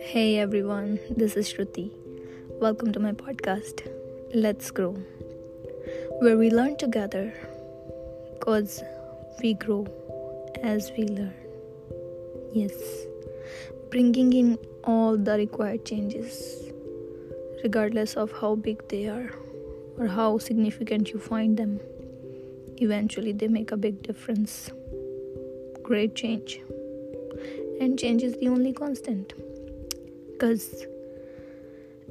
Hey everyone, this is Shruti. Welcome to my podcast, Let's Grow, where we learn together because we grow as we learn. Yes, bringing in all the required changes, regardless of how big they are or how significant you find them. Eventually, they make a big difference. Great change. And change is the only constant. Because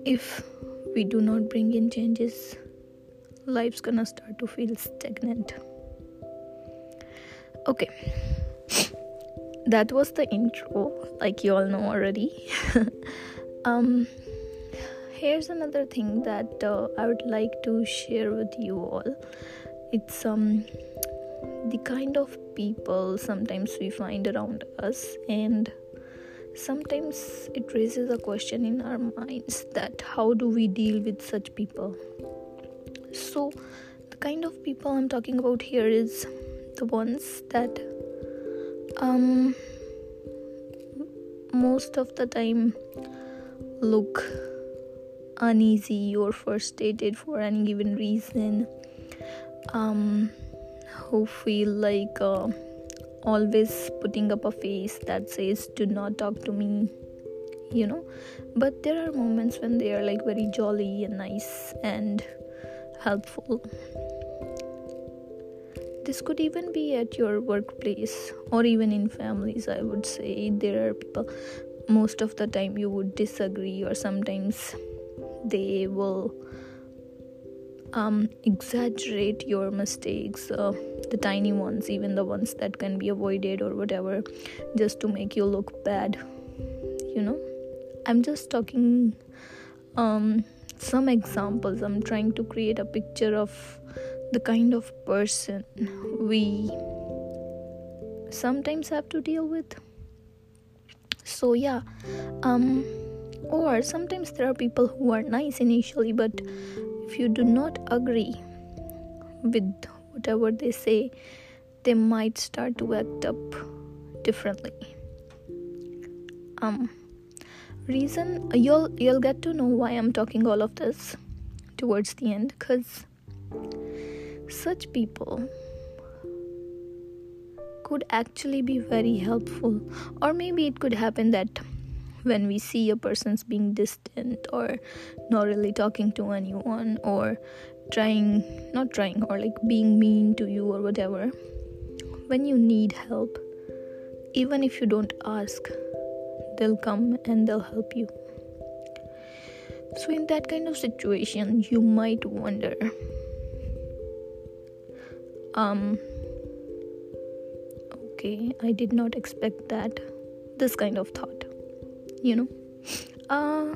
if we do not bring in changes life's gonna start to feel stagnant. Okay. That was the intro like you all know already. Um here's another thing that uh, i would like to share with you all. It's um the kind of people sometimes we find around us and sometimes it raises a question in our minds that how do we deal with such people? So the kind of people i'm talking about here is the ones that um most of the time look uneasy or frustrated for any given reason. Um who feel like uh, always putting up a face that says do not talk to me you know? But there are moments when they are like very jolly and nice and helpful. This could even be at your workplace or even in families i would say. There are people most of the time you would disagree or sometimes they will um, exaggerate your mistakes uh, the tiny ones even the ones that can be avoided or whatever just to make you look bad you know? I'm just talking um, some examples. I'm trying to create a picture of the kind of person we sometimes have to deal with. So yeah um or sometimes there are people who are nice initially but if you do not agree with whatever they say, they might start to act up differently. Um, reason you'll you'll get to know why I'm talking all of this towards the end, because such people could actually be very helpful, or maybe it could happen that when we see a person's being distant or not really talking to anyone or trying not trying or like being mean to you or whatever when you need help even if you don't ask they'll come and they'll help you. So in that kind of situation you might wonder um okay i did not expect that this kind of thought you know? Uh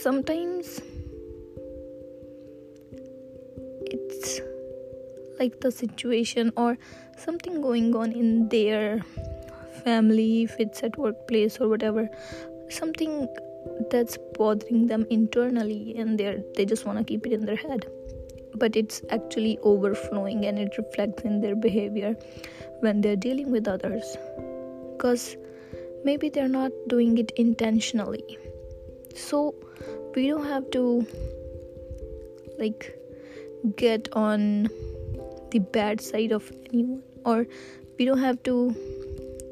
sometimes it's like the situation or something going on in their family if it's at workplace or whatever something that's bothering them internally and they they just want to keep it in their head but it's actually overflowing and it reflects in their behavior when they're dealing with others. Because maybe they're not doing it intentionally. So we don't have to like get on the bad side of anyone or we don't have to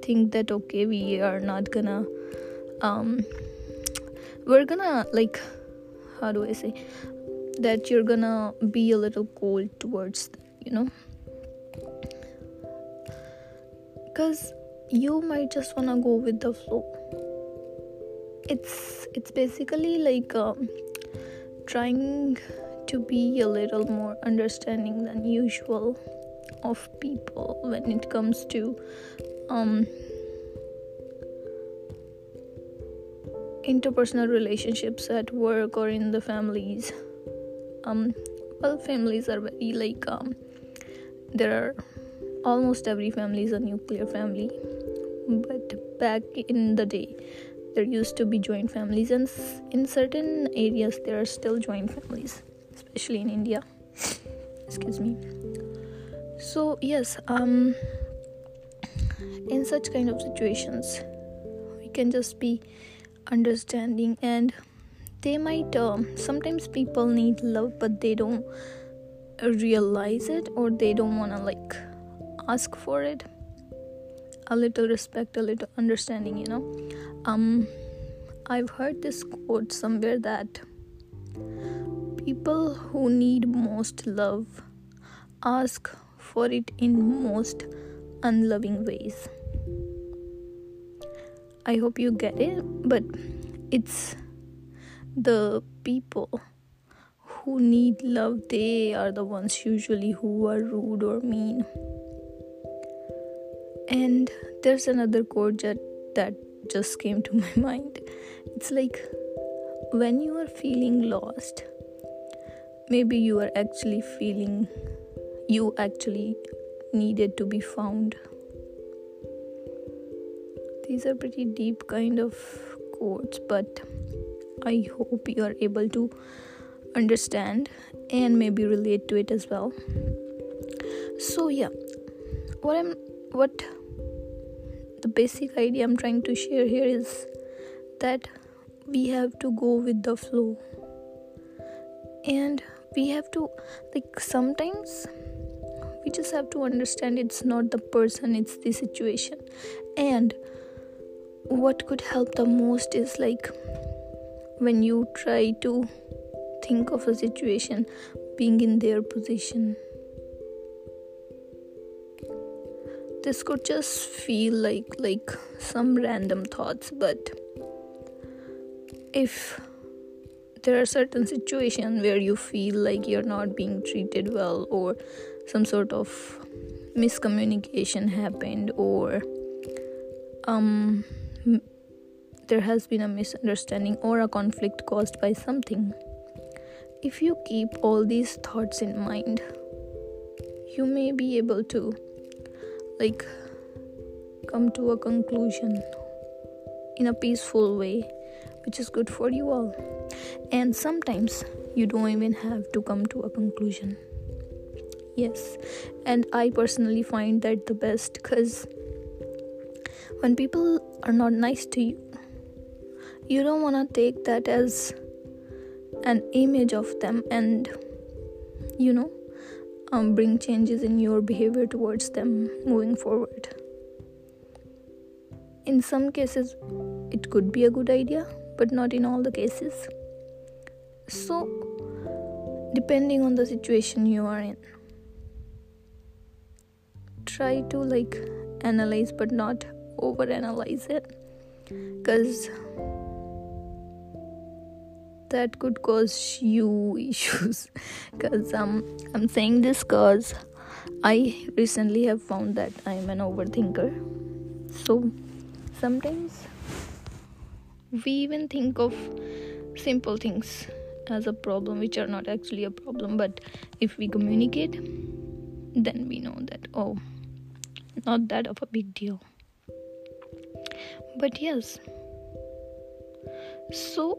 think that okay we are not gonna um we're gonna like how do i say that you're gonna be a little cold towards them, you know? Because you might just wanna go with the flow. It's it's basically like um, trying to be a little more understanding than usual of people when it comes to um, interpersonal relationships at work or in the families um, well families are very like um, there are almost every family is a nuclear family. But back in the day there used to be joint families. And in certain areas there are still joint families especially in india. Excuse me. So yes um in such kind of situations we can just be understanding and they might um, sometimes people need love but they don't realize it or they don't want to like ask for it. A little respect a little understanding you know? Um i've heard this quote somewhere that people who need most love ask for it in most unloving ways. I hope you get it but it's the people who need love they are the ones usually who are rude or mean and there's another quote that, that just came to my mind. It's like when you are feeling lost, maybe you are actually feeling you actually needed to be found. These are pretty deep kind of quotes, but I hope you are able to understand and maybe relate to it as well. So, yeah, what I'm what the basic idea I'm trying to share here is that we have to go with the flow. And we have to like sometimes we just have to understand it's not the person it's the situation. And what could help the most is like when you try to think of a situation being in their position. This could just feel like like some random thoughts but if there are certain situations where you feel like you're not being treated well or some sort of miscommunication happened or um there has been a misunderstanding or a conflict caused by something. If you keep all these thoughts in mind you may be able to like come to a conclusion in a peaceful way which is good for you all. And sometimes you don't even have to come to a conclusion. Yes. And i personally find that the best because when people are not nice to you you don't want to take that as an image of them and you know um, bring changes in your behavior towards them moving forward. In some cases, it could be a good idea, but not in all the cases. So, depending on the situation you are in, try to like analyze but not over analyze it because that could cause you issues. Because um, i'm saying this because i recently have found that i'm an overthinker. So sometimes we even think of simple things as a problem which are not actually a problem but if we communicate then we know that oh not that of a big deal. But yes. So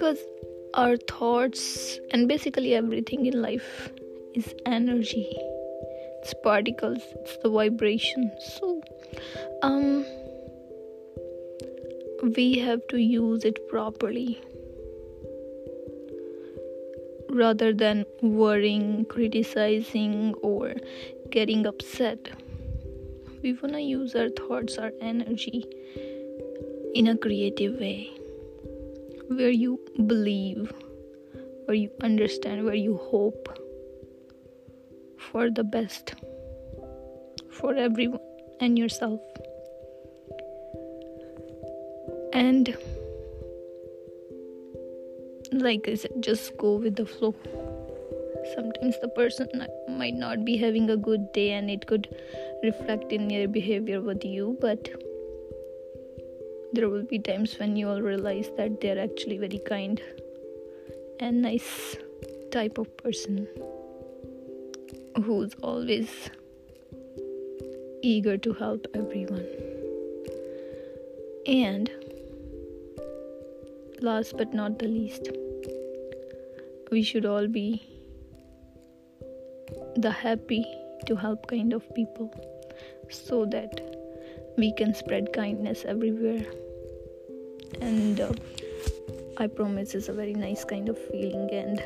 because our thoughts and basically everything in life is energy. It's particles it's the vibration. So um we have to use it properly rather than worrying criticizing or getting upset. We want to use our thoughts our energy in a creative way where you believe, where you understand, where you hope for the best for everyone and yourself. And like I said, just go with the flow. Sometimes the person might not be having a good day and it could reflect in their behavior with you, but there will be times when you will realize that they're actually very kind and nice type of person who's always eager to help everyone. And last but not the least, we should all be the happy to help kind of people so that we can spread kindness everywhere. And uh, i promise it's a very nice kind of feeling and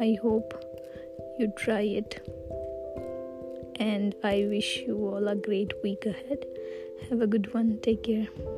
i hope you try it. And i wish you all a great week ahead. Have a good one. Take care